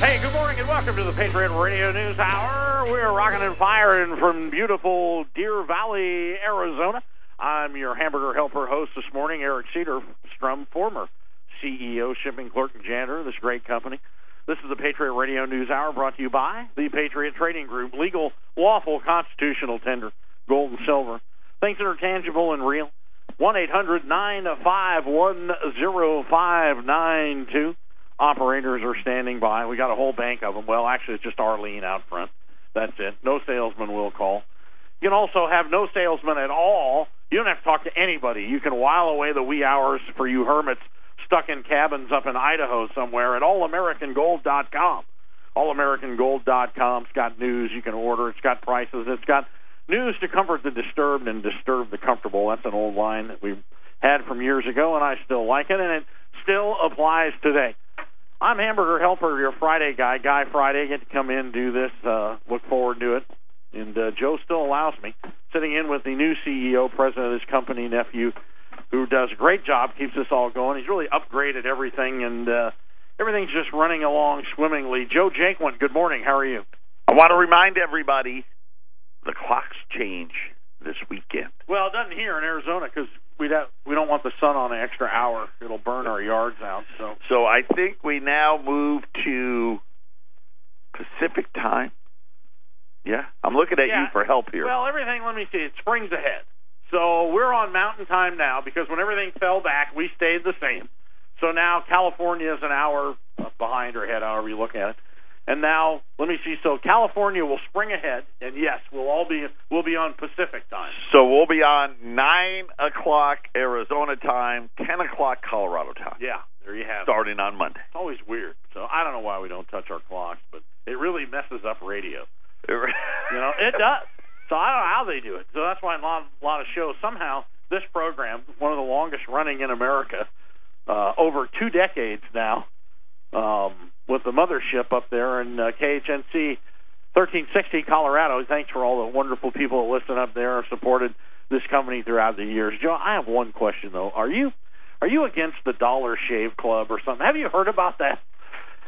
Hey, good morning and welcome to the Patriot Radio News Hour. We're rocking and firing from beautiful Deer Valley, Arizona. I'm your hamburger helper host this morning, Eric Cedar Strum, former CEO, shipping clerk, and janitor of this great company. This is the Patriot Radio News Hour brought to you by the Patriot Trading Group, legal, lawful, constitutional tender, gold and silver, things that are tangible and real. 1 800 951 0592. Operators are standing by. We got a whole bank of them. Well, actually, it's just Arlene out front. That's it. No salesman will call. You can also have no salesman at all. You don't have to talk to anybody. You can while away the wee hours for you hermits stuck in cabins up in Idaho somewhere at allamericangold.com. Allamericangold.com's got news you can order. It's got prices. It's got news to comfort the disturbed and disturb the comfortable. That's an old line that we've had from years ago, and I still like it, and it still applies today. I'm Hamburger Helper, your Friday guy, Guy Friday. Get to come in, do this, uh, look forward to it. And uh, Joe still allows me. Sitting in with the new CEO, president of this company, nephew, who does a great job, keeps us all going. He's really upgraded everything, and uh, everything's just running along swimmingly. Joe Jaquin, good morning. How are you? I want to remind everybody the clocks change this weekend. Well, it doesn't here in Arizona because we don't we don't want the sun on an extra hour. It'll burn our yards out. So So I think we now move to Pacific time. Yeah, I'm looking at Yeah. you for help here. Well, everything. Let me see. It springs ahead. So we're on Mountain Time now because when everything fell back, we stayed the same. So now California is an hour behind or ahead, however you look at it. And now let me see. So California will spring ahead, and yes, we'll all be we'll be on Pacific time. so we'll be on nine o'clock Arizona time, ten o'clock Colorado time, Yeah, there you have it. starting on Monday. It's always weird. So I don't know why we don't touch our clocks, but it really messes up radio. You know, it does. So I don't know how they do it. So that's why a lot, a lot of shows, somehow this program, one of the longest running in America, uh, over two decades now, um, with the mothership up there in uh, KHNC 1360 Colorado. Thanks for all the wonderful people that listen up there and supported this company throughout the years. Joe, I have one question though. Are you are you against the Dollar Shave Club or something? Have you heard about that?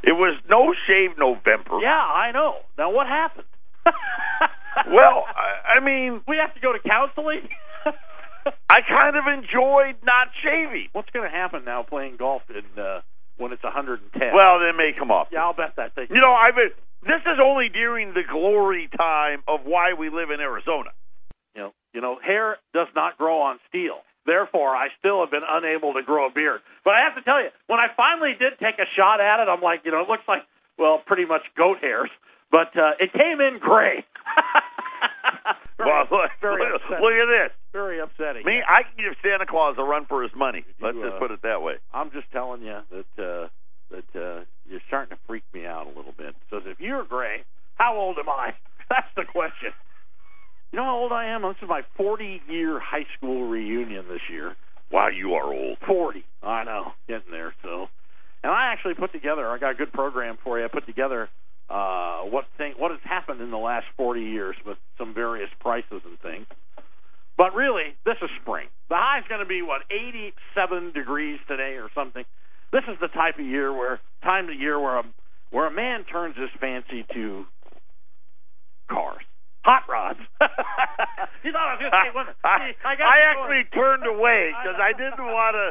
It was no shave November. Yeah, I know. Now what happened? Well, I, I mean, we have to go to counseling. I kind of enjoyed not shaving. What's going to happen now playing golf in uh, when it's 110? Well, they may come off. yeah, I'll bet that thing. You know, I've been. This is only during the glory time of why we live in Arizona. You know, you know, hair does not grow on steel. Therefore, I still have been unable to grow a beard. But I have to tell you, when I finally did take a shot at it, I'm like, you know, it looks like, well, pretty much goat hairs, but uh, it came in gray. very, well, look, very look, look at this. very upsetting. Me, I can give Santa Claus a run for his money. Let's just uh, put it that way. I'm just telling you that uh, that uh, you're starting to freak me out a little bit. So if you're gray, how old am I? That's the question. You know how old I am? This is my 40 year high school reunion this year. Wow, you are old. 40. I know, getting there. So, and I actually put together. I got a good program for you. I put together uh, what thing, what has happened in the last 40 years with some various prices and things. But really, this is spring. The high's going to be what 87 degrees today or something. This is the type of year where time of year where a where a man turns his fancy to cars, hot rods. you thought I was going to say women? I, I, I actually turned away because. I didn't want to.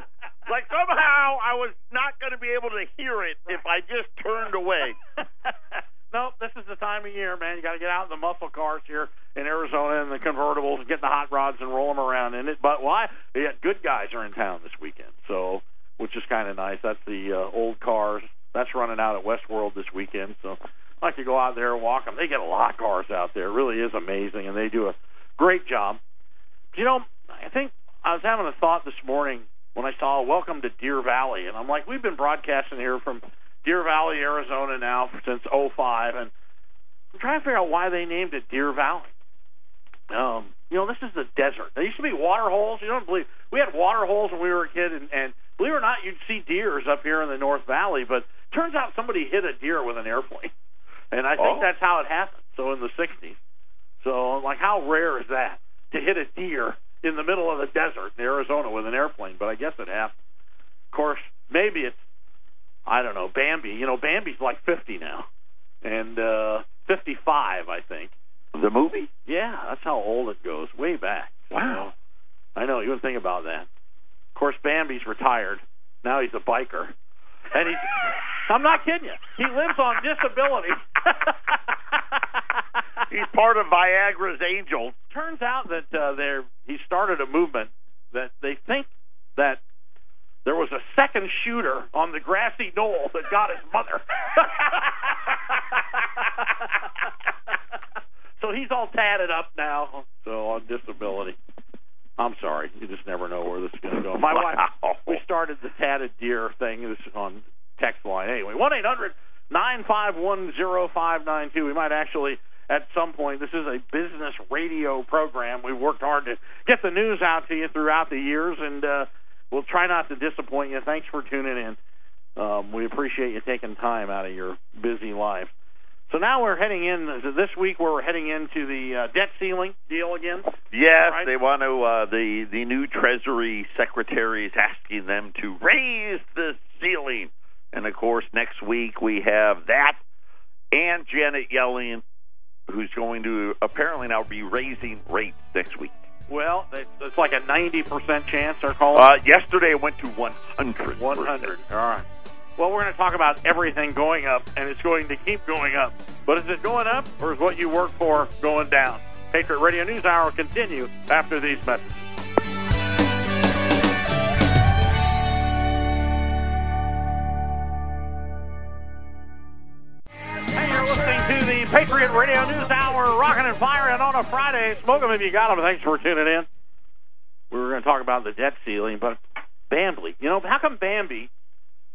Like somehow I was not going to be able to hear it if I just turned away. nope, this is the time of year, man. You got to get out in the muscle cars here in Arizona and the convertibles get the hot rods and roll them around in it. But why? Yeah, good guys are in town this weekend, so which is kind of nice. That's the uh, old cars. That's running out at Westworld this weekend, so like to go out there and walk them. They get a lot of cars out there. It really is amazing, and they do a great job. You know, I think I was having a thought this morning when I saw Welcome to Deer Valley, and I'm like, we've been broadcasting here from Deer Valley, Arizona now since '05, and I'm trying to figure out why they named it Deer Valley. Um, you know, this is the desert. There used to be water holes. You don't believe we had water holes when we were a kid, and, and believe it or not, you'd see deers up here in the North Valley. But turns out somebody hit a deer with an airplane, and I think Oh. that's how it happened. So in the '60s. So I'm like, how rare is that to hit a deer in the middle of the desert in Arizona with an airplane? But I guess it happened. Of course, maybe it's I don't know Bambi. You know Bambi's like 50 now, and uh 55, I think. The movie? Yeah, that's how old it goes, way back. Wow. I know. You wouldn't think about that. Of course, Bambi's retired. Now he's a biker, and he's. I'm not kidding you. He lives on disability. He's part of Viagra's Angels. Turns out that uh, there he started a movement that they think that there was a second shooter on the grassy knoll that got his mother. so he's all tatted up now, so on disability. I'm sorry, you just never know where this is going to go. My Wow. wife, we started the tatted deer thing. This is on text line anyway. One eight hundred nine five one zero five nine two. We might actually at some point. This is a business radio program. We've worked hard to get the news out to you throughout the years, and uh, we'll try not to disappoint you. Thanks for tuning in. Um, we appreciate you taking time out of your busy life. So now we're heading in this week. where We're heading into the uh, debt ceiling deal again. Yes, Right. they want to. Uh, the the new Treasury Secretary is asking them to raise the ceiling, and of course next week we have that and Janet Yellen, who's going to apparently now be raising rates next week. Well, it's it's like a ninety percent chance they're calling. Uh, yesterday it went to one hundred. One hundred. All right. Well, we're going to talk about everything going up, and it's going to keep going up. But is it going up, or is what you work for going down? Patriot Radio News Hour will continue after these messages. Hey, you're listening to the Patriot Radio News Hour, rocking and firing on a Friday. Smoke 'em if you got 'em. Thanks for tuning in. We were going to talk about the debt ceiling, but Bambi. You know, how come Bambi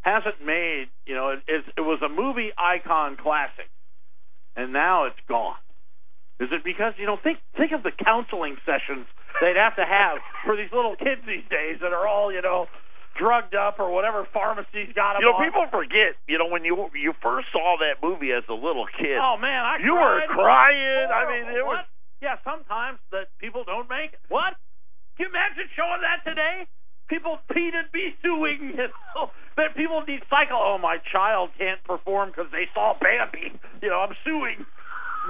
hasn't made? You know, it, it, it was a movie icon classic, and now it's gone. Is it because you know? Think think of the counseling sessions they'd have to have for these little kids these days that are all you know drugged up or whatever pharmacies got them. You know, on. people forget. You know, when you you first saw that movie as a little kid, Oh man, I you were cried. crying. I mean, it was. Yeah, sometimes that people don't make it. What? Can you imagine showing that today? People peed and be suing. You know, that people need cycle. Oh, my child can't perform because they saw Bambi. You know, I'm suing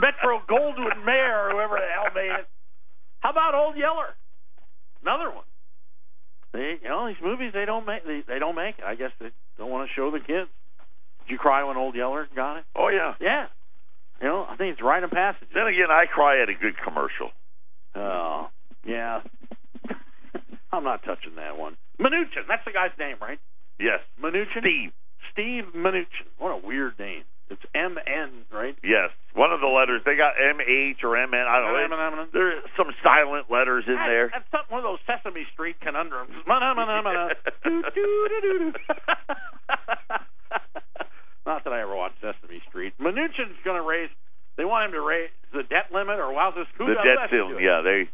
Metro Goldwyn Mayer or whoever the hell made it. How about Old Yeller? Another one. They, you know, these movies they don't make. They, they don't make it. I guess they don't want to show the kids. Did you cry when Old Yeller got it? Oh yeah. Yeah. You know, I think it's right in passage. Then again, I cry at a good commercial. Oh, yeah. I'm not touching that one. Mnuchin, that's the guy's name, right? Yes. Mnuchin? Steve. Steve Mnuchin. What a weird name. It's M N, right? Yes. One of the letters they got M H or M N. I don't know. There's some silent letters in That- there. That's one of those Sesame Street conundrums. Not that I ever watched Sesame Street. Mnuchin's going to raise. They want him to raise the debt limit, or how's this? Who the debt ceiling. Yeah, they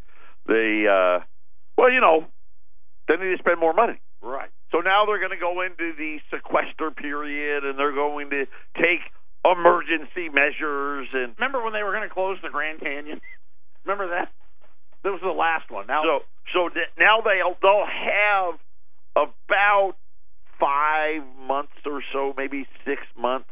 they uh well, you know, they need to spend more money. Right. So now they're going to go into the sequester period and they're going to take emergency measures and Remember when they were going to close the Grand Canyon? Remember that? That was the last one. Now, so so th- now they'll they'll have about five months or so, maybe six months,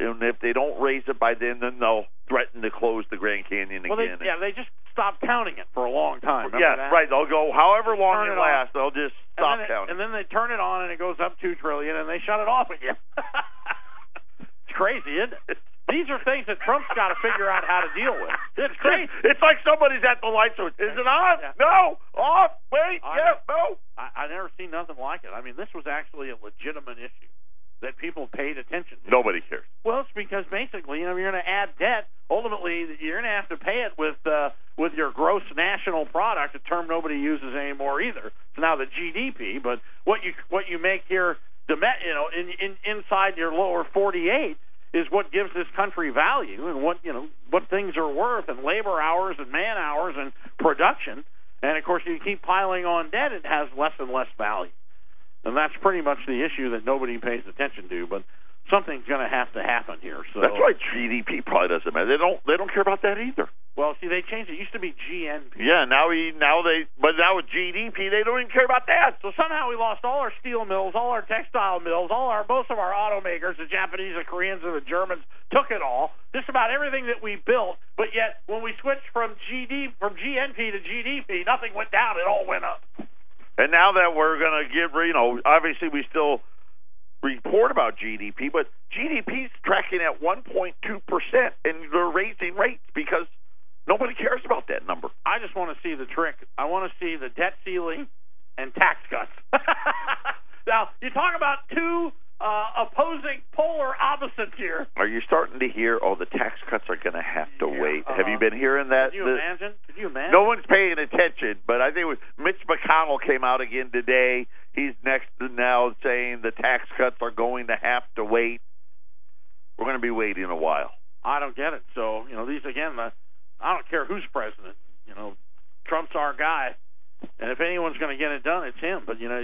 and if they don't raise it by then, then they'll threaten to close the Grand Canyon well, they, again. yeah, they just stopped counting it for a long time. Remember yeah, that? right. They'll go however long it it lasts. They'll just stop it- counting. and then they turn it on, and it goes up two trillion, and they shut it off again. it's crazy, isn't it? These are things that Trump's got to figure out how to deal with. It's crazy. It's like somebody's at the light switch. Is it on? Yeah. No. Off. Wait. I- yeah. No. I, I never seen nothing like it. I mean, this was actually a legitimate issue that people paid attention to. Nobody cares. Well, it's because basically, you know, you're going to add debt. Ultimately, you're going to have to pay it with uh, with your gross national product, a term nobody uses anymore either. It's now the GDP. But what you what you make here, you know, in, in inside your lower 48 is what gives this country value and what you know what things are worth and labor hours and man hours and production. And of course, you keep piling on debt, it has less and less value. And that's pretty much the issue that nobody pays attention to. But something's going to have to happen here. So That's why GDP probably doesn't matter. They don't. They don't care about that either. Well, see, they changed it. It used to be GNP. Yeah, now he now they but now with GDP they don't even care about that. So somehow we lost all our steel mills, all our textile mills, all our most of our automakers. The Japanese, the Koreans, and the Germans took it all. Just about everything that we built. But yet, when we switched from GD from GNP to GDP, nothing went down. It all went up. And now that we're going to give, you know, obviously we still report about GDP, but GDP's tracking at 1.2 percent, and they're raising rates because nobody cares about that number. I just want to see the trick. I want to see the debt ceiling and tax cuts. now you talk about two uh, opposing polar opposites here. Are you starting to hear? Oh, the tax cuts are going to have to Yeah, wait. uh-huh. Have you been hearing that? Can you The- imagine? Can you imagine? No one's paying attention, but I think it was Mitch McConnell came out again today. He's next to now saying the tax cuts are going to have to wait. We're going to be waiting a while. I don't get it. So you know, these again, the, I don't care who's president. You know, Trump's our guy, and if anyone's going to get it done, it's him. But you know,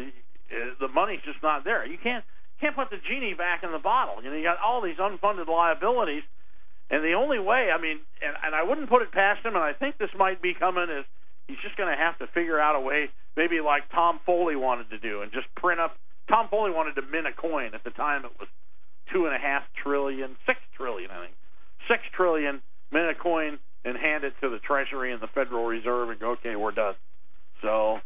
uh, the money's just not there. You can't can't put the genie back in the bottle. You know, you got all these unfunded liabilities, and the only way, I mean, and, and I wouldn't put it past him, and I think this might be coming is he's just going to have to figure out a way, maybe like Tom Foley wanted to do, and just print up. Tom Foley wanted to mint a coin at the time. It was two and a half trillion, six trillion, I think, six trillion, mint a coin and hand it to the Treasury and the Federal Reserve and go, okay, we're done. So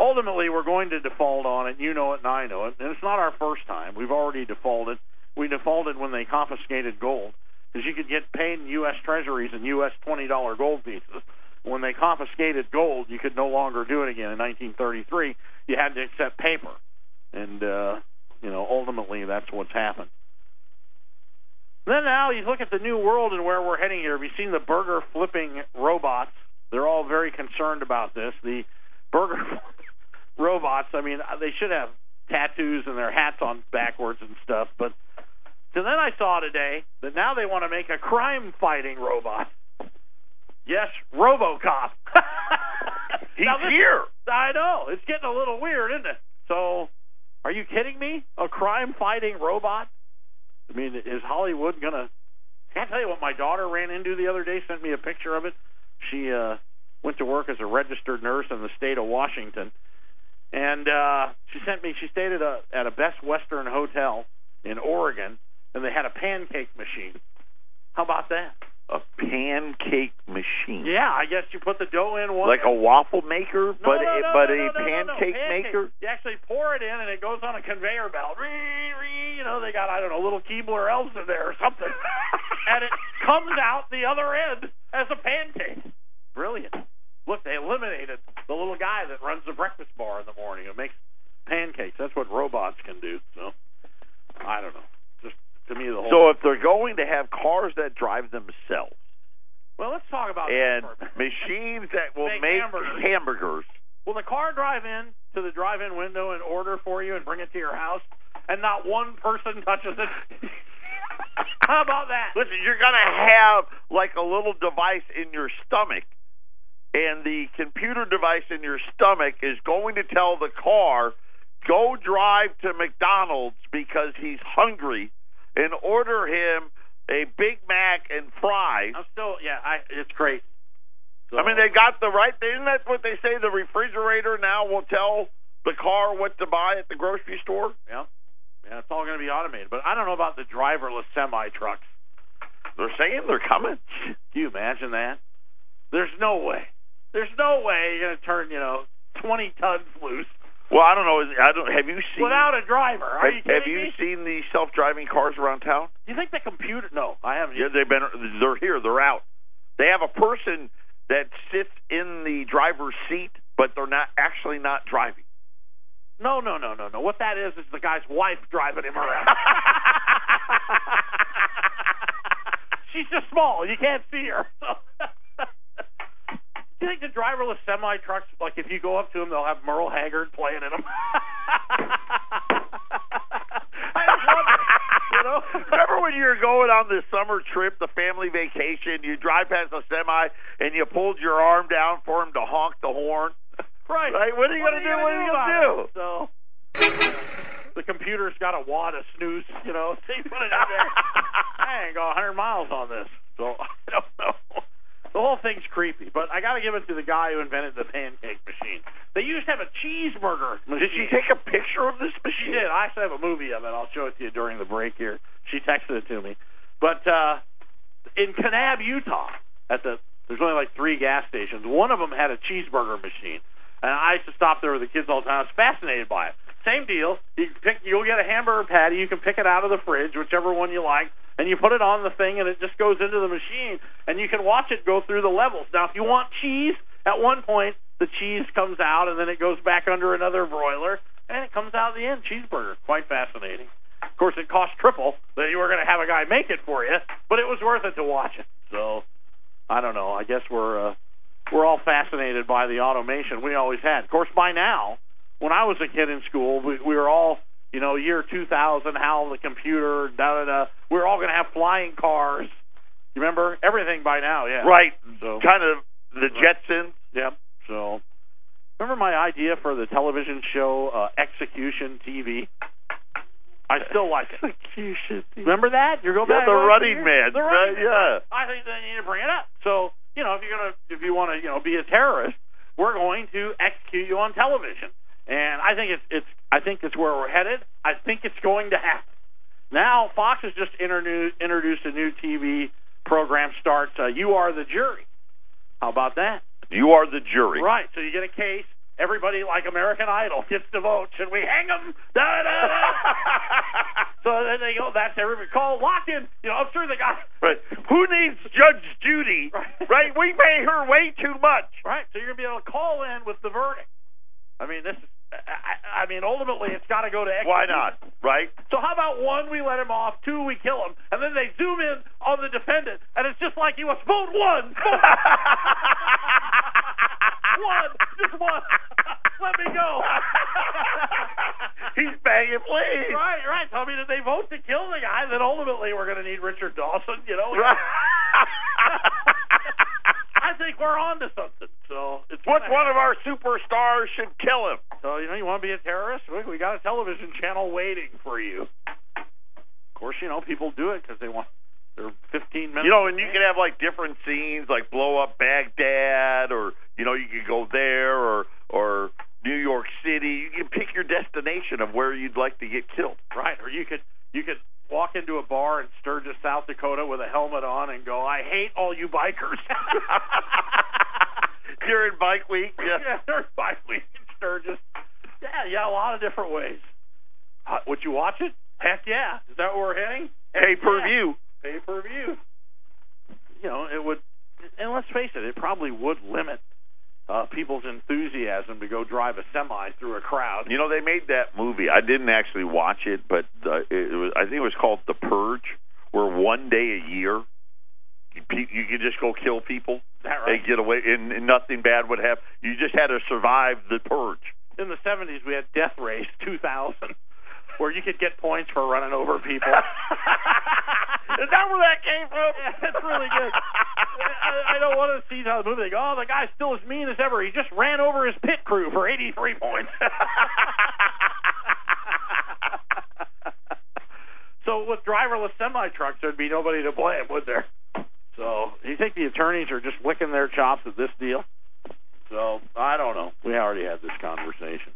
ultimately, we're going to default on it. You know it, and I know it. And it's not our first time. We've already defaulted. We defaulted when they confiscated gold because you could get paid in U.S. Treasuries and U.S. twenty dollar gold pieces. When they confiscated gold, you could no longer do it again. In 1933, you had to accept paper, and uh, you know ultimately that's what's happened. Then now you look at the new world and where we're heading here. Have you seen the burger flipping robots? They're all very concerned about this. The burger robots. I mean, they should have tattoos and their hats on backwards and stuff. But so then I saw today that now they want to make a crime-fighting robot. Yes, RoboCop. He's Now this- here. I know it's getting a little weird, isn't it? So, are you kidding me? A crime-fighting robot? I mean, is Hollywood gonna? I Can I tell you what my daughter ran into the other day? Sent me a picture of it. She uh went to work as a registered nurse in the state of Washington, and uh she sent me. She stayed at a at a Best Western hotel in Oregon, and they had a pancake machine. How about that? A pancake machine. Yeah, I guess you put the dough in one Like a waffle maker, No, but no, a, but no, a no, no, no. pancake maker. You actually pour it in, and it goes on a conveyor belt. Ree, ree, you know, they got I don't know little Keebler elves in there or something, and it comes out the other end as a pancake. Brilliant. Look, they eliminated the little guy that runs the breakfast bar in the morning and makes pancakes. That's what robots can do. So I don't know. Just to me, the whole. So if they're going to have cars that drive themselves well, let's talk about and that for a minute. machines that will Make make hamburgers. hamburgers, Will the car drive in to the drive-in window and order for you and bring it to your house, and not one person touches it? How about that? listen, you're going to have like a little device in your stomach, and the computer device in your stomach is going to tell the car, go drive to McDonald's because he's hungry, and order him a Big Mac and fries. I'm still, yeah, I, it's great. So, I mean, they got the right. Isn't that what they say? The refrigerator now will tell the car what to buy at the grocery store. yeah, yeah, it's all going to be automated. But I don't know about the driverless semi trucks. They're saying they're coming. Can you imagine that? There's no way. There's no way you're going to turn, you know, 20 tons loose Well, I don't know. I don't. Have you seen? without a driver. Are have, you have you seen the self-driving cars around town? Do you think the computer? No, I haven't. Yeah, they've been. They're here. They're out. They have a person that sits in the driver's seat, but they're not actually not driving. No, no, no, no, no. What that is is the guy's wife driving him around. She's just small. You can't see her. Do you think the driverless semi trucks, like if you go up to them, they'll have Merle Haggard playing in them? I just wonder, you know? Remember when you were going on this summer trip, the family vacation? You drive past a semi and you pulled your arm down for him to honk the horn. Right. Right? What are you gonna do? What are you gonna about do? So the computer's got a wad of snooze, you know. You put it in there. I ain't go 100 miles on this, so I don't know. The whole thing's creepy, but I got to give it to the guy who invented the pancake machine. They used to have a cheeseburger machine. Did she take a picture of this She did. I actually have a movie of it. I'll show it to you during the break here. She texted it to me. But uh, in Kanab, Utah, at the there's only like three gas stations. One of them had a cheeseburger machine, and I used to stop there with the kids all the time. I was fascinated by it. Same deal. You pick, you'll get a hamburger patty. You can pick it out of the fridge, whichever one you like, and you put it on the thing, and it just goes into the machine, and you can watch it go through the levels. Now, if you want cheese, at one point the cheese comes out, and then it goes back under another broiler, and it comes out at the end. Cheeseburger, quite fascinating. Of course, it cost triple that you were going to have a guy make it for you, but it was worth it to watch it. So, I don't know. I guess we're uh, we're all fascinated by the automation we always had. Of course, by now, when I was a kid in school, we, we were all, you know, year 2000, how the computer, da da da. We were all going to have flying cars. You remember everything by now? Yeah. Right. So Kind of the Jetsons. Yep. So, remember my idea for the television show uh, Execution TV? I still like it. Execution. TV. Remember that? You're going Yeah, back. the Running? Man. The Running Right, Man. yeah. I think they need to bring it up. So, you know, if you're gonna, if you want to, you know, be a terrorist, we're going to execute you on television. And I think it's, it's, I think it's where we're headed. I think it's going to happen. Now, Fox has just introduced introduced a new TV program. Starts. Uh, you are the jury. How about that? You are the jury. Right. So you get a case. Everybody, like American Idol, gets to vote. Should we hang them? Da, da, da. so then they go. That's everybody. Call lock in. You know, I'm sure the guy. Right. Who needs Judge Judy? Right. Right. We pay her way too much. Right. So you're gonna be able to call in with the verdict. I mean, this is. I, I mean, ultimately, it's got to go to. Why not? Right. So how about one, we let him off, two, we kill him, and then they zoom in on the defendant, and it's just like he was vote one, vote one, just one. Let me go. He's begging, please. Right, right. So I mean, if they vote to kill the guy, then ultimately we're going to need Richard Dawson. You know. Right. I think we're on to something. So it's Which gonna one of our superstars should kill him? So you know, you want to be a terrorist? We, we got a television channel waiting for you. Of course, you know people do it because they want. They're 15 minutes. You know, and you could have like different scenes, like blow up Baghdad, or you know, you could go there, or or New York City. You can pick your destination of where you'd like to get killed. right, or you could you could walk into a bar in Sturgis, South Dakota, with a helmet on and go, "I hate all you bikers." During Bike Week, yeah. yeah, there's bike week in Sturgis. Yeah, yeah, a lot of different ways. Uh, would you watch it? Heck yeah! Is that where we're heading? Pay per view. Pay per view. You know, it would, and let's face it, it probably would limit uh, people's enthusiasm to go drive a semi through a crowd. You know, they made that movie. I didn't actually watch it, but uh, it was. I think it was called The Purge, where one day a year you, you could just go kill people right? and get away, and, and nothing bad would happen. You just had to survive the purge. In the '70s, we had Death Race 2000, where you could get points for running over people. Is that where that came from? That's really good. I, I don't want to see how the movie. They go, oh, the guy's still as mean as ever. He just ran over his pit crew for 83 points. so with driverless semi trucks, there'd be nobody to blame, would there? So you think the attorneys are just licking their chops at this deal? So I don't know. We already had this conversation.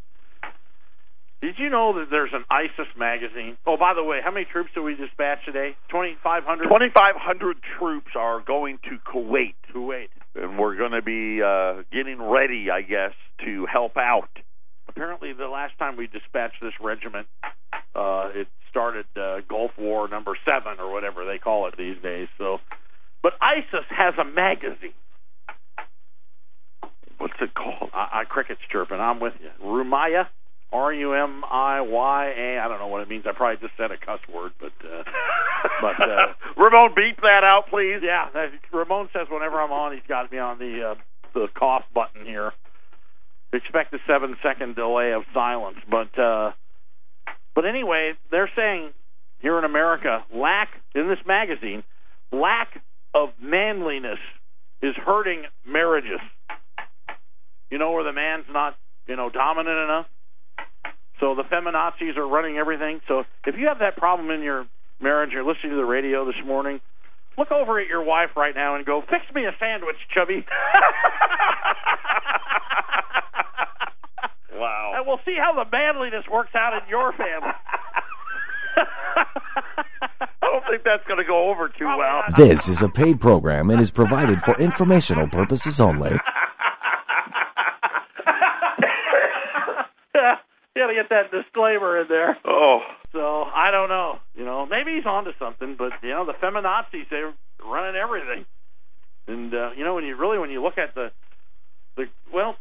Did you know that there's an ISIS magazine? Oh, by the way, how many troops did we dispatch today? 2,500? 2,500 troops are going to Kuwait, Kuwait. and we're going to be uh, getting ready, I guess, to help out. Apparently, the last time we dispatched this regiment, uh, it started uh, Gulf War number seven or whatever they call it these days. So, but ISIS has a magazine. What's it called? I, I cricket's chirping. I'm with you. Rumaya, R U M I Y A. I don't know what it means. I probably just said a cuss word, but uh, but uh, Ramon, beep that out, please. yeah. That, Ramon says whenever I'm on, he's got me on the uh, the cough button here. Expect a seven second delay of silence, but uh, but anyway, they're saying here in America, lack in this magazine, lack of manliness is hurting marriages. You know where the man's not, you know, dominant enough. So the feminazis are running everything. So if you have that problem in your marriage, you're listening to the radio this morning, look over at your wife right now and go, "Fix me a sandwich, chubby." wow. And we'll see how the manliness works out in your family. I don't think that's going to go over too oh, well. This is a paid program and is provided for informational purposes only. Yeah, gotta get that disclaimer in there. Oh, So I don't know. You know, maybe he's onto something, but you know, the feminazis they're running everything. And uh, you know, when you really when you look at the the well,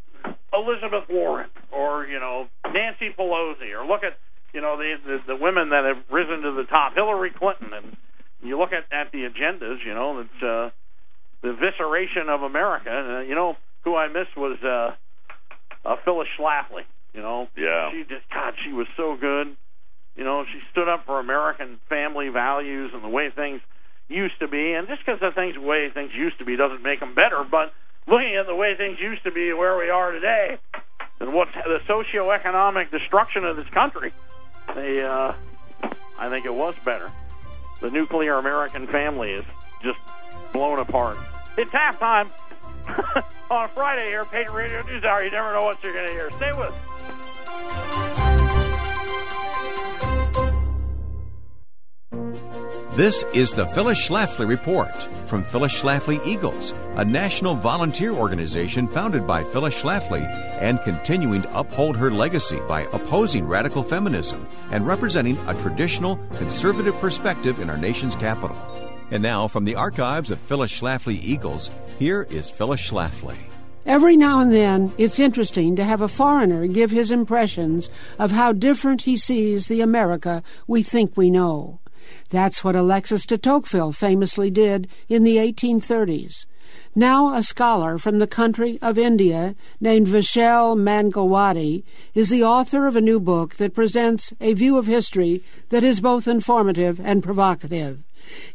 Elizabeth Warren or you know Nancy Pelosi or look at you know the the, the women that have risen to the top, Hillary Clinton, and you look at at the agendas, you know, it's uh, the evisceration of America. And, uh, you know, who I missed was uh, uh, Phyllis Schlafly. You know, Yeah. she just God, she was so good. You know, she stood up for American family values and the way things used to be. And just because the things the way things used to be doesn't make them better, but looking at the way things used to be and where we are today, and what the socioeconomic destruction of this country, they, uh, I think it was better. The nuclear American family is just blown apart. It's halftime on a Friday here, Patriot Radio News Hour. You never know what you're going to hear. Stay with us. This is the Phyllis Schlafly Report from Phyllis Schlafly Eagles, a national volunteer organization founded by Phyllis Schlafly and continuing to uphold her legacy by opposing radical feminism and representing a traditional conservative perspective in our nation's capital. And now, from the archives of Phyllis Schlafly Eagles, here is Phyllis Schlafly. Every now and then, it's interesting to have a foreigner give his impressions of how different he sees the America we think we know. That's what Alexis de Tocqueville famously did in the 1830s. Now a scholar from the country of India named Vishal Mangalwadi is the author of a new book that presents a view of history that is both informative and provocative.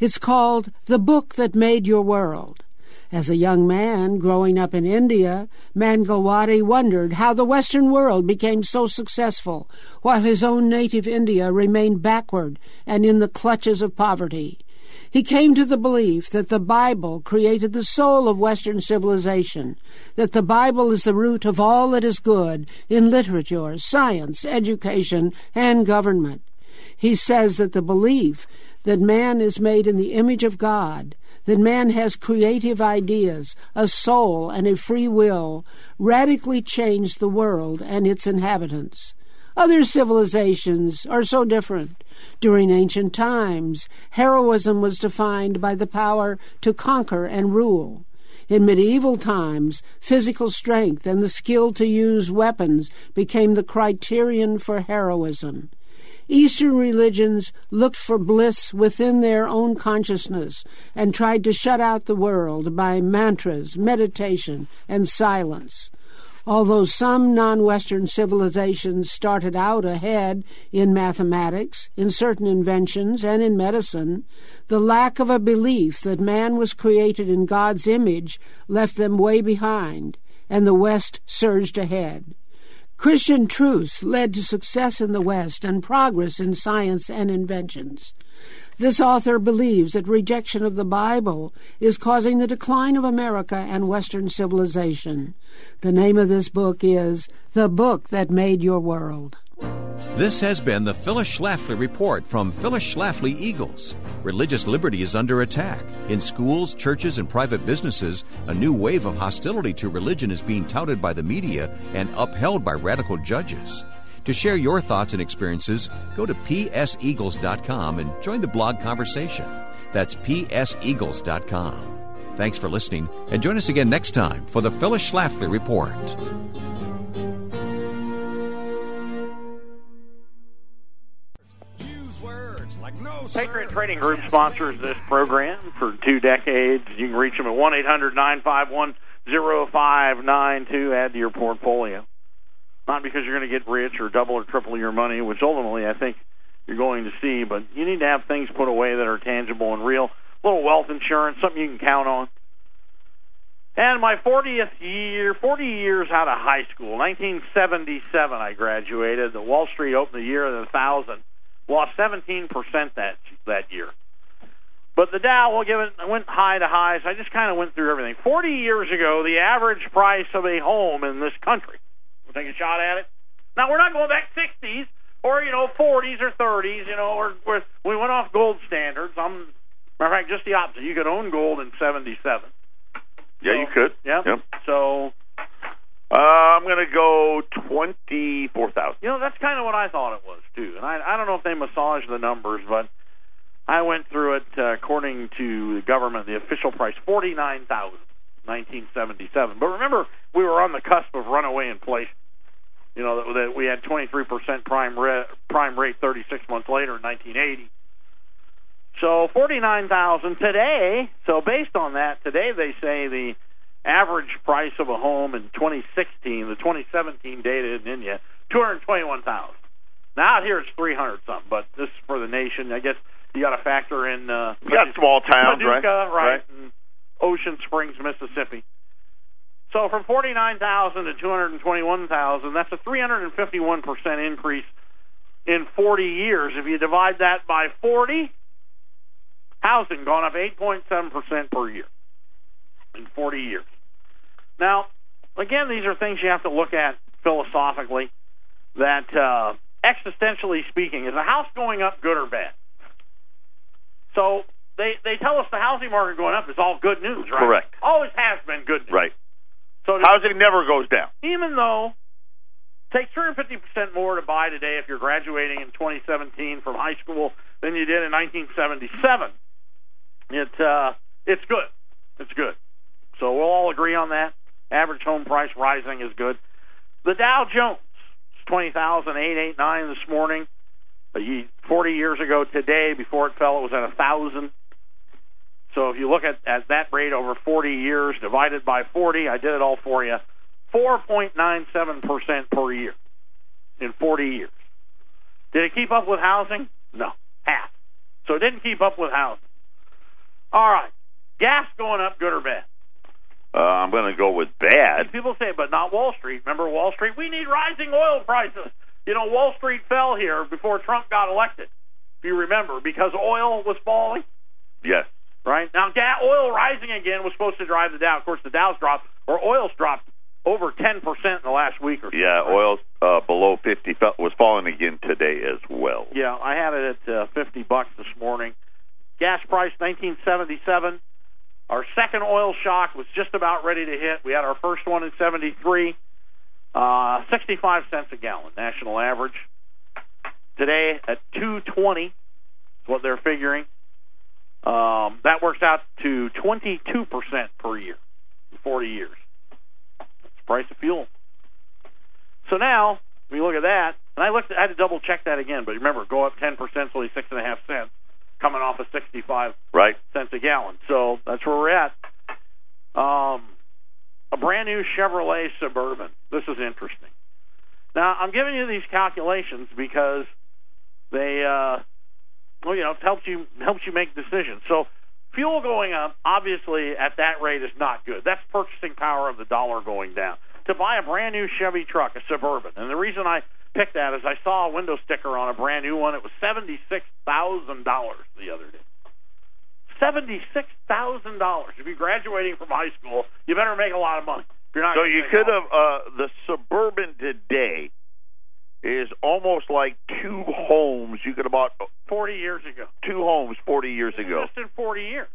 It's called The Book That Made Your World. As a young man growing up in India, Mangalwadi wondered how the Western world became so successful, while his own native India remained backward and in the clutches of poverty. He came to the belief that the Bible created the soul of Western civilization, that the Bible is the root of all that is good in literature, science, education, and government. He says that the belief that man is made in the image of God, that man has creative ideas, a soul, and a free will, radically changed the world and its inhabitants. Other civilizations are so different. During ancient times, heroism was defined by the power to conquer and rule. In medieval times, physical strength and the skill to use weapons became the criterion for heroism. Eastern religions looked for bliss within their own consciousness and tried to shut out the world by mantras, meditation, and silence. Although some non Western civilizations started out ahead in mathematics, in certain inventions, and in medicine, the lack of a belief that man was created in God's image left them way behind, and the West surged ahead. Christian truths led to success in the West and progress in science and inventions. This author believes that rejection of the Bible is causing the decline of America and Western civilization. The name of this book is The Book That Made Your World. This has been the Phyllis Schlafly Report from Phyllis Schlafly Eagles. Religious liberty is under attack. In schools, churches, and private businesses, a new wave of hostility to religion is being touted by the media and upheld by radical judges. To share your thoughts and experiences, go to pseagles.com and join the blog conversation. That's pseagles.com. Thanks for listening, and join us again next time for the Phyllis Schlafly Report. Patriot Trading Group sponsors this program for two decades. You can reach them at one eight hundred nine five one zero five nine two. Add to your portfolio. Not because you're going to get rich or double or triple your money, which ultimately I think you're going to see, but you need to have things put away that are tangible and real. A little wealth insurance, something you can count on. And my 40th year, 40 years out of high school, 1977, I graduated. The Wall Street opened the year at a thousand, lost 17 percent that that year. But the Dow, we'll give it, went high to high, so I just kind of went through everything. 40 years ago, the average price of a home in this country, we'll take a shot at it. Now, we're not going back 60s or, you know, 40s or 30s, you know, or, or we went off gold standards. I'm, matter of fact, just the opposite. You could own gold in 77. Yeah, So- you could. Yeah. Yep. So, Uh, I'm going to go twenty four thousand. you know, that's kind of what I thought it was, too. And I, I don't know if they massage the numbers, but I went through it uh, according to the government. The official price forty nine thousand, nineteen seventy seven. But remember, we were on the cusp of runaway inflation. You know that, that we had twenty three percent prime rate, prime rate thirty six months later in nineteen eighty. So forty nine thousand today. So based on that, today they say the average price of a home in 2016, the 2017 data isn't in yet, 221,000. Now out here it's 300 something, but this is for the nation. I guess you got to factor in uh, You got small towns, right? Paducah, right? and Ocean Springs, Mississippi. So from 49,000 to 221,000, that's a 351 percent increase in 40 years. If you divide that by 40, housing gone up 8.7 percent per year in 40 years. Now, again, these are things you have to look at philosophically. That uh, existentially speaking, is a house going up good or bad? So they they tell us the housing market going up is all good news, right? Correct. Always has been good news. Right. So Housing never goes down. even though 350 percent more to buy today if you're graduating in 2017 from high school than you did in 1977, it uh, it's good. It's good. So we'll all agree on that. Average home price rising is good. The Dow Jones is 20,889 this morning. Uh, 40 years ago today, before it fell, it was at a thousand. So if you look at, at that rate over 40 years divided by 40, I did it all for you. 4.97% per year in 40 years. Did it keep up with housing? No, half. So it didn't keep up with housing. All right. Gas going up, good or bad? Uh, I'm going to go with bad. People say, but not Wall Street. Remember Wall Street? We need rising oil prices. You know, Wall Street fell here before Trump got elected, if you remember, because oil was falling, Yes. right? Now, ga- oil rising again was supposed to drive the Dow. Of course, the Dow's dropped, or oil's dropped over 10% in the last week or so. Yeah, right? oil's uh, below 50 Fell- was falling again today as well. Yeah, I had it at uh, 50 bucks this morning. Gas price 1977. Our second oil shock was just about ready to hit. We had our first one in 73. Uh, 65 cents a gallon, national average. Today at 220 is what they're figuring. Um, that works out to 22% per year in 40 years. That's the price of fuel. So now, you look at that, and I looked, I had to double check that again, but remember, go up 10%, it's only six and a half cents, coming off of 65 Right? cents a gallon. So that's where we're at. Um, a brand new Chevrolet Suburban. This is interesting. Now I'm giving you these calculations because they, uh, well, you know, it helps you helps you make decisions. So fuel going up, obviously, at that rate is not good. That's purchasing power of the dollar going down. To buy a brand new Chevy truck, a Suburban, and the reason I picked that is I saw a window sticker on a brand new one. It was seventy six thousand dollars the other day. Seventy-six thousand dollars. If you're graduating from high school, you better make a lot of money. If you're not. So you could have, uh, the Suburban today is almost like two homes. You could have bought forty years ago. two homes 40 years ago. Just in forty years.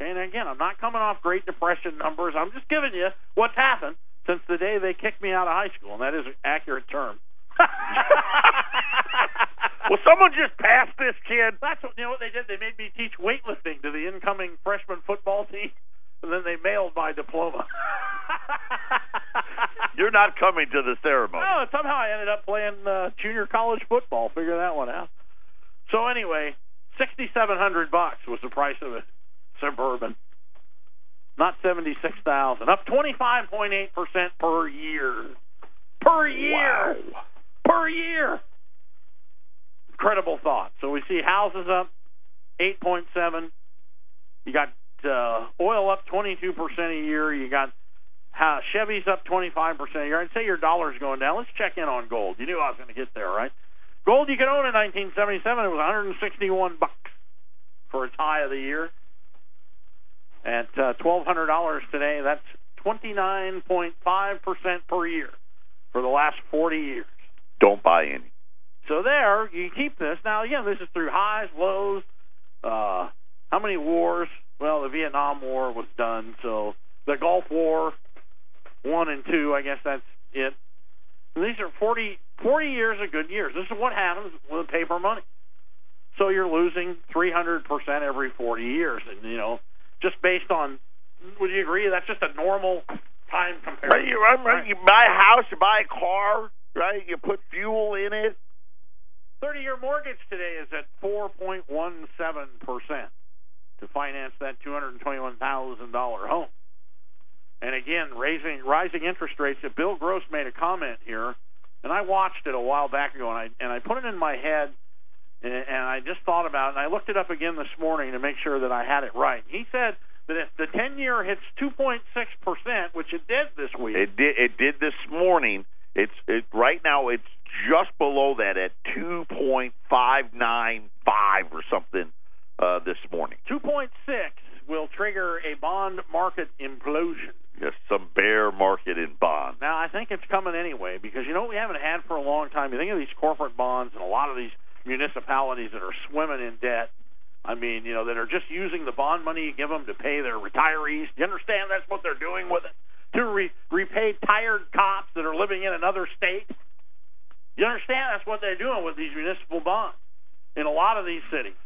And again, I'm not coming off Great Depression numbers. I'm just giving you what's happened since the day they kicked me out of high school, and that is an accurate term. well, someone just passed this kid? That's what you know what they did. They made me teach weightlifting to the incoming freshman football team, and then they mailed my diploma. You're not coming to the ceremony. No, somehow I ended up playing uh, junior college football. Figure that one out. So anyway, sixty-seven hundred bucks was the price of a suburban, not seventy-six thousand. Up twenty-five point eight percent per year. Per year. Per year. Incredible thought. So we see houses up eight point seven. You got uh, oil up twenty-two percent a year. You got how Chevy's up 25% a year. I'd say your dollar's going down. Let's check in on gold. You knew I was going to get there, right? Gold you could own in 1977. It was 161 bucks for its high of the year. At uh, $1,200 today. That's 29.5% per year for the last 40 years. Don't buy any. So there, you keep this. Now, again, this is through highs, lows. Uh, how many wars? Well, the Vietnam War was done, so the Gulf War, one and two, I guess that's it. And these are 40, 40 years of good years. This is what happens with paper money. So you're losing 300% every 40 years. And, you know, just based on, would you agree that's just a normal time comparison? Right, you, right. you buy a house, you buy a car, right? You put fuel in it. 30 year mortgage today is at 4.17% to finance that $221,000 home. And again, raising rising interest rates. Bill Gross made a comment here, and I watched it a while back ago, and I and I put it in my head, and, and I just thought about it, and I looked it up again this morning to make sure that I had it right. He said that if the 10 year hits 2.6 percent, which it did this week, it did. It did this morning. It's it right now. It's just below that at 2.595 or something uh, this morning. 2.6 will trigger a bond market implosion. Yes, some bear market in bonds. Now, I think it's coming anyway because you know what we haven't had for a long time. You think of these corporate bonds and a lot of these municipalities that are swimming in debt. I mean, you know, that are just using the bond money you give them to pay their retirees. Do you understand that's what they're doing with it? To re- repay tired cops that are living in another state. You understand that's what they're doing with these municipal bonds in a lot of these cities.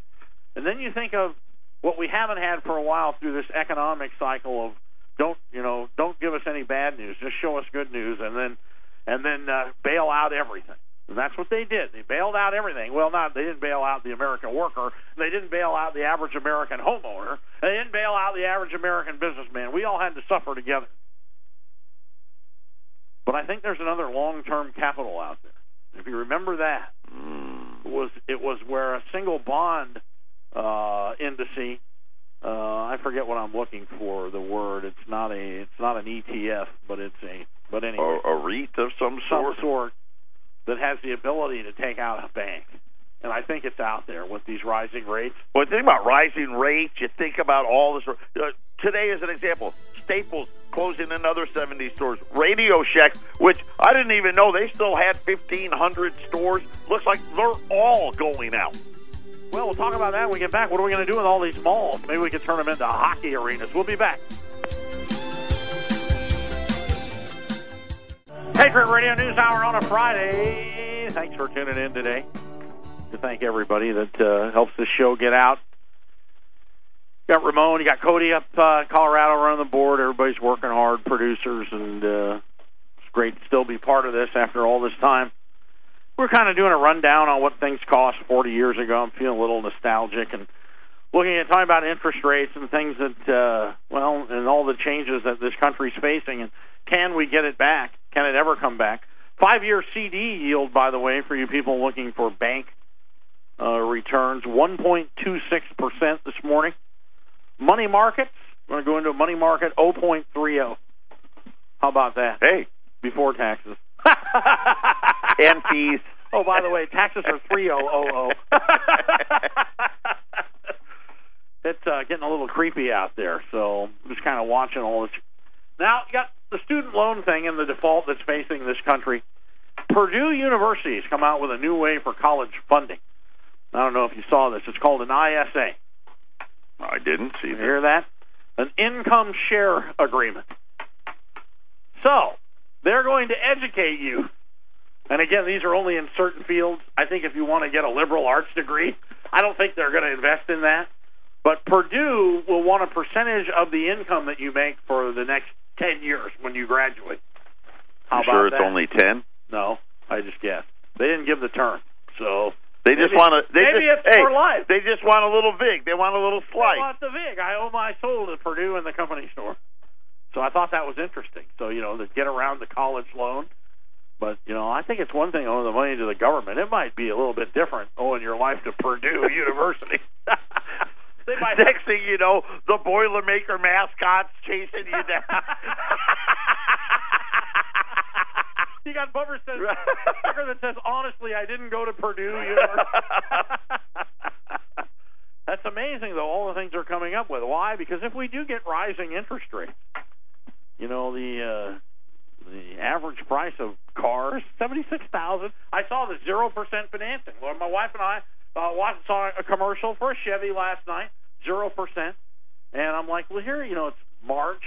And then you think of what we haven't had for a while through this economic cycle of don't you know don't give us any bad news, just show us good news, and then and then uh, bail out everything. And that's what they did. They bailed out everything. Well, not they didn't bail out the American worker. They didn't bail out the average American homeowner. They didn't bail out the average American businessman. We all had to suffer together. But I think there's another long-term capital out there. If you remember that, it was it was where a single bond uh, indice. Uh, I forget what I'm looking for. The word. It's not a. It's not an ETF, but it's a. But anyway, a, a REIT of some some sort. That has the ability to take out a bank. And I think it's out there with these rising rates. Well, think about rising rates. You think about all this. Uh, today, as an example, Staples closing another 70 stores. Radio Shack, which I didn't even know they still had 1,500 stores. Looks like they're all going out. Well, we'll talk about that when we get back. What are we going to do with all these malls? Maybe we can turn them into hockey arenas. We'll be back. Patriot Radio News Hour on a Friday. Thanks for tuning in today. To thank everybody that uh, helps this show get out. Got Ramon, you got Cody up uh, Colorado running the board. Everybody's working hard, producers, and uh, it's great to still be part of this after all this time. We're kind of doing a rundown on what things cost 40 years ago. I'm feeling a little nostalgic and looking at talking about interest rates and things that, uh, well, and all the changes that this country's facing. And can we get it back? Can it ever come back? Five year CD yield, by the way, for you people looking for bank uh, returns, 1.26% this morning. Money markets, we're going to go into a money market, 0.30. How about that? Hey, Before taxes. and fees. Oh, by the way, taxes are three oh oh oh. It's uh, getting a little creepy out there, so I'm just kind of watching all this. Now, you got the student loan thing and the default that's facing this country. Purdue University has come out with a new way for college funding. I don't know if you saw this. It's called an ISA. I didn't see You that. hear that? An income share agreement. So, they're going to educate you. And again, these are only in certain fields. I think if you want to get a liberal arts degree, I don't think they're going to invest in that. But Purdue will want a percentage of the income that you make for the next 10 years when you graduate. How You sure it's that? only ten? No, I just guessed. They didn't give the term. So, They just want to. They maybe just, it's hey, for life. They just want a little vig. They want a little slice. I want the VIG. I owe my soul to Purdue and the company store. So I thought that was interesting. So, you know, to get around the college loan. But, you know, I think it's one thing owing the money to the government. It might be a little bit different owing your life to Purdue University. they might Next thing you know, the Boilermaker mascot's chasing you down. You got bumper says sticker that says, "Honestly, I didn't go to Purdue University." That's amazing. amazing though all the things they're coming up with. Why? Because if we do get rising interest rates, you know the uh, the average price of cars seventy six thousand. I saw the zero percent financing. Well, my wife and I uh, watched saw a commercial for a Chevy last night, zero percent, and I'm like, well, here, you know, it's March.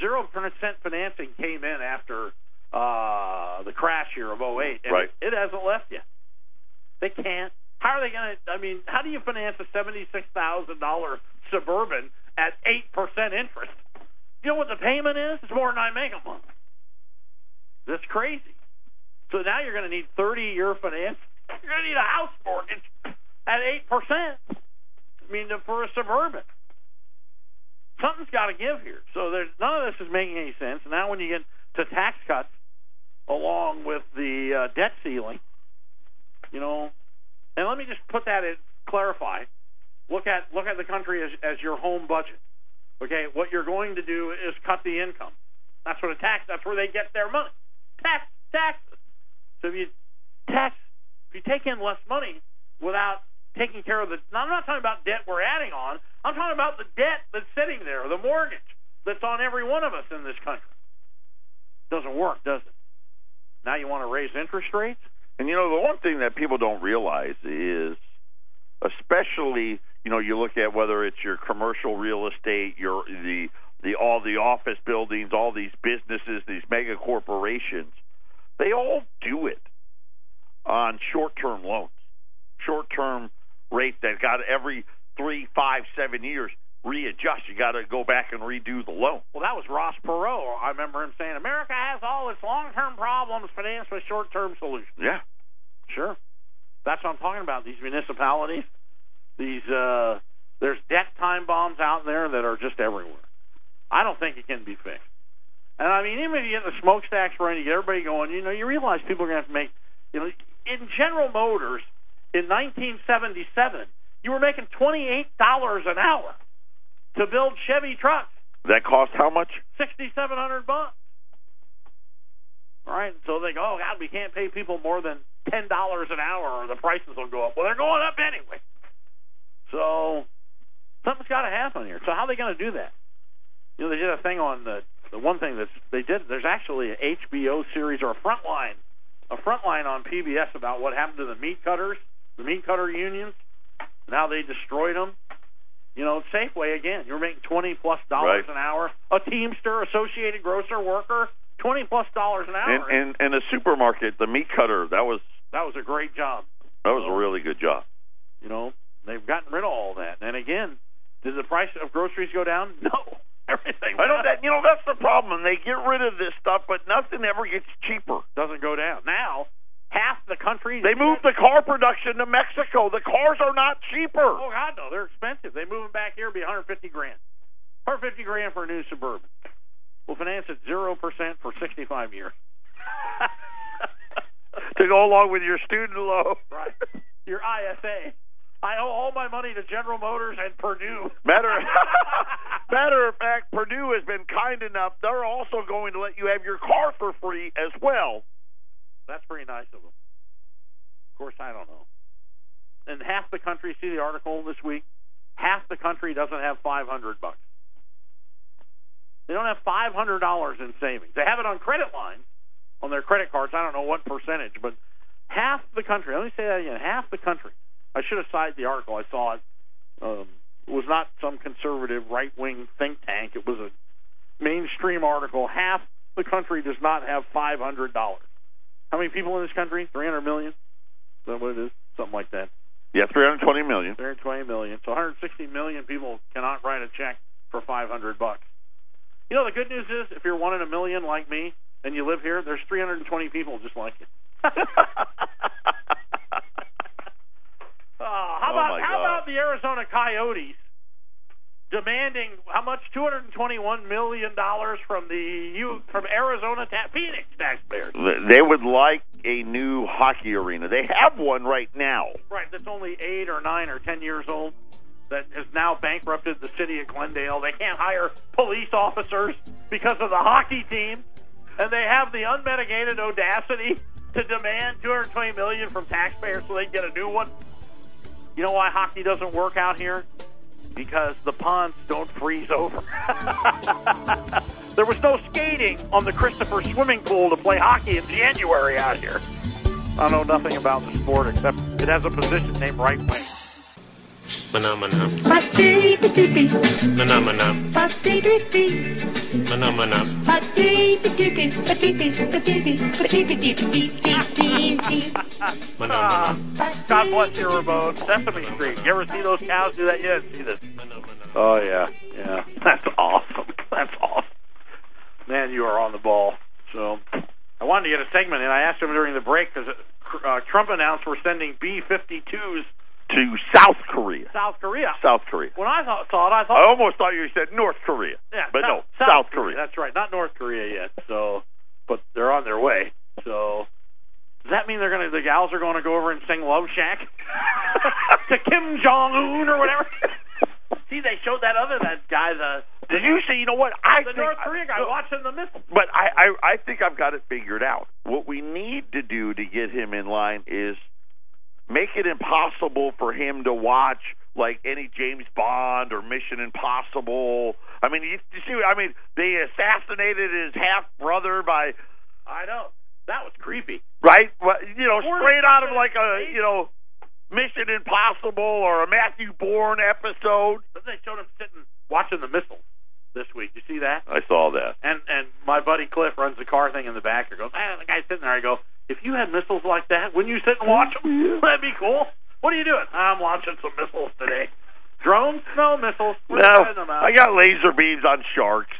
Zero percent financing came in after uh, the crash here of 08, and Right. it hasn't left yet. They can't. How are they going to? I mean, how do you finance a seventy-six thousand dollar suburban at eight percent interest? You know what the payment is? It's more than I make a month. That's crazy. So now you're going to need thirty-year finance. You're going to need a house mortgage at eight percent. I mean, for a suburban, something's got to give here. So there's none of this is making any sense. Now, when you get to tax cuts along with the uh, debt ceiling, you know, and let me just put that in clarify. Look at look at the country as as your home budget. Okay, what you're going to do is cut the income. That's what a tax. That's where they get their money. Tax taxes. So if you tax, if you take in less money without taking care of the. Now I'm not talking about debt we're adding on. I'm talking about the debt that's sitting there, the mortgage that's on every one of us in this country. Doesn't work, does it? Now you want to raise interest rates? And you know, the one thing that people don't realize is, especially, you know, you look at whether it's your commercial real estate, your the the all the office buildings, all these businesses, these mega corporations, they all do it on short-term loans, short-term rate that got every three, five, seven years readjust. You got to go back and redo the loan. Well, that was Ross Perot. I remember him saying, America has all its long term problems financed with short term solutions. Yeah, Sure. That's what I'm talking about. These municipalities, these, uh, there's debt time bombs out there that are just everywhere. I don't think it can be fixed. And I mean, even if you get the smokestacks running, you get everybody going, you know, you realize people are going to have to make, you know, in General Motors in 1977, you were making $28 an hour to build Chevy trucks. that cost how much? sixty seven hundred bucks. All right, so they go, oh God, we can't pay people more than ten dollars an hour, or the prices will go up. Well, they're going up anyway. So something's got to happen here. So how are they going to do that? You know, they did a thing on the the one thing that they did. There's actually a HBO series or a frontline, a front line on PBS about what happened to the meat cutters, the meat cutter unions, and how they destroyed them. You know, Safeway again. You're making twenty plus dollars Right. an hour. A Teamster, Associated Grocer worker, twenty plus dollars an hour. And and and the supermarket, the meat cutter, that was that was a great job. that was a really good job. You know, they've gotten rid of all that. And again, did the price of groceries go down? No, everything. I know that you know that's the problem. They get rid of this stuff, but nothing ever gets cheaper. doesn't go down. Now, half the country. They moved the car production to Mexico. The cars are not cheaper. Oh God, no, they're expensive. They move them back here, be 150 grand. 150 grand for a new suburban. We'll finance it zero percent for 65 years. to go along with your student loan. right. Your ISA. I owe all my money to General Motors and Purdue. Matter, matter of fact, Purdue has been kind enough. They're also going to let you have your car for free as well. That's pretty nice of them. Of course, I don't know. And half the country, see the article this week, half the country doesn't have 500 bucks. They don't have $500 in savings. They have it on credit lines, on their credit cards. I don't know what percentage, but half the country, let me say that again, half the country. I should have cited the article. I saw it. Um, it was not some conservative right wing think tank. It was a mainstream article. Half the country does not have $500. How many people in this country? 300 million? Is that what it is? Something like that. Yeah, 320 million. 320 million. So 160 million people cannot write a check for 500 bucks. You know, the good news is if you're one in a million like me and you live here, there's 320 people just like you. Oh, how Oh, about my how God. about the Arizona Coyotes demanding how much? 221 million dollars from the from Arizona ta- Phoenix taxpayers. They would like a new hockey arena. They have one right now. Right, that's only eight or nine or ten years old. That has now bankrupted the city of Glendale. They can't hire police officers because of the hockey team, and they have the unmitigated audacity to demand 220 million from taxpayers so they get a new one. You know why hockey doesn't work out here? Because the ponds don't freeze over. there was no skating on the Christopher swimming pool to play hockey in January out here. I know nothing about the sport except it has a position named right wing. Mana mana. Ba-dee-ba-dee-bee. Mana mana. Ba-dee-dee-dee. Mana mana. Ba-dee-ba-dee-bee. Ba-dee-bee. Ba-dee-bee. Ba-dee-bee-dee-dee-dee-dee. Mana mana. God bless you, Ramon. Sesame Street. You ever see those cows do that? You didn't see this. Oh yeah, yeah. That's awesome. That's awesome. Man, you are on the ball. So I wanted to get a segment in. I asked him during the break because uh, Trump announced we're sending B-52s To South Korea. South Korea. South Korea. When I thought, saw it, I thought I almost thought you said North Korea. yeah, but South, no, South Korea. That's right, not North Korea yet. So, but they're on their way. So, does that mean they're gonna the gals are going to go over and sing Love Shack to Kim Jong Un or whatever? See, they showed that other that guy, the Did you see? You know what? I the think, North Korea guy watching the missile. But I, I, I think I've got it figured out. What we need to do to get him in line is make it impossible for him to watch like any James Bond or Mission Impossible. I mean, you, you see, I mean, they assassinated his half brother by I know that was creepy. right, Well, you know, straight out of like a you know Mission Impossible or a Matthew Bourne episode. But they showed him sitting watching the missiles this week. You see that? I saw that. And and my buddy Cliff runs the car thing in the back. He goes, man, the guy's sitting there. I go, if you had missiles like that, wouldn't you sit and watch them? That'd be cool. What are you doing? I'm launching some missiles today. Drones? No missiles. We're No, sending them out. I got laser beams on sharks.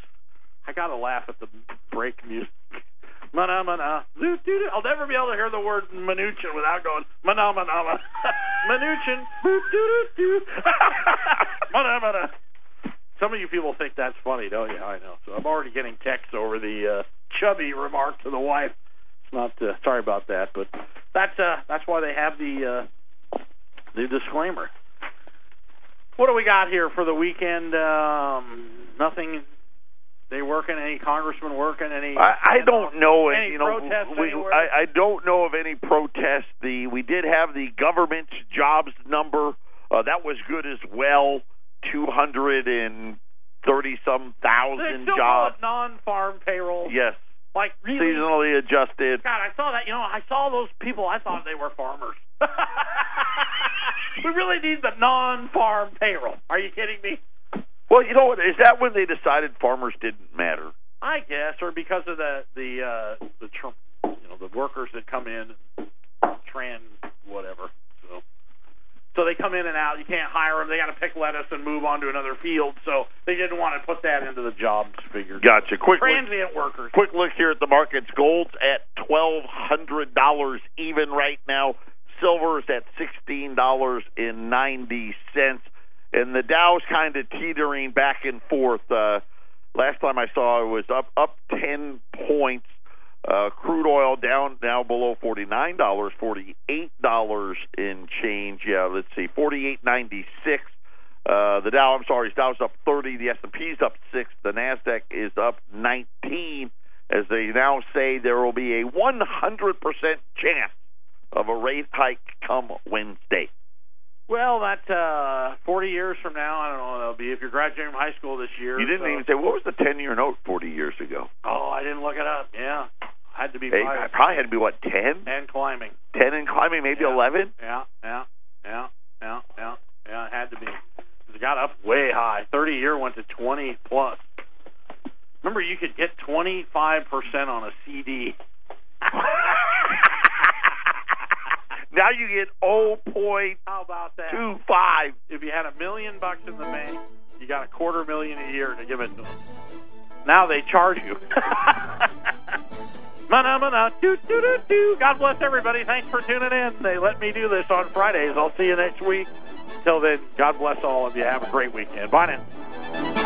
I gotta laugh at the break music. Mana mana. I'll never be able to hear the word Mnuchin without going mana mana doo. mana mana. Some of you people think that's funny, don't you? I know. So I'm already getting texts over the uh, chubby remark to the wife. It's not. Uh, sorry about that, but that's uh, that's why they have the uh, the disclaimer. What do we got here for the weekend? Um, nothing they working? Any congressman working? Any? I, I don't know. Any and, you know, we. I, I don't know of any protests. The we did have the government jobs number. Uh, that was good as well. Two hundred and thirty some they thousand jobs. it non-farm payroll. Yes, Like really? seasonally adjusted. God, I saw that. You know, I saw those people. I thought they were farmers. we really need the non-farm payroll. Are you kidding me? Well, you know what? Is that when they decided farmers didn't matter? I guess, or because of the the uh, the tr- you know the workers that come in and trans whatever. So they come in and out. You can't hire them. They got to pick lettuce and move on to another field. So they didn't want to put that into the jobs figure. Gotcha. Quick look, Transient workers. quick look here at the markets. Gold's at twelve hundred dollars even right now. Silver's at sixteen dollars and ninety cents, and the Dow's kind of teetering back and forth. Uh, last time I saw it was up up ten points. Uh, crude oil down now below forty nine dollars, forty eight dollars in change. Yeah, let's see, forty eight ninety six. Uh, the Dow, I'm sorry, Dow's up 30. The S&P's up six. The Nasdaq is up 19. As they now say, there will be a 100% chance of a rate hike come Wednesday. Well, that uh, 40 years from now, I don't know that'll be. If you're graduating from high school this year, You didn't so- even say what was the 10-year note 40 years ago. Oh, I didn't look it up. Yeah, had to be Hey, five I probably had to be what 10, and climbing. 10 and climbing, maybe 11. Yeah, yeah, yeah, yeah, yeah, yeah. It had to be. It got up way high. 30 year went to 20 plus. Remember, you could get 25 percent on a CD. now you get 0.25. How about that? If you had a million bucks in the bank, you got a quarter million a year to give it to them. Now they charge you. Mana, mana, doo, doo, doo, doo. God bless everybody. Thanks for tuning in. They let me do this on Fridays. I'll see you next week. Till then, God bless all of you. Have a great weekend. Bye now.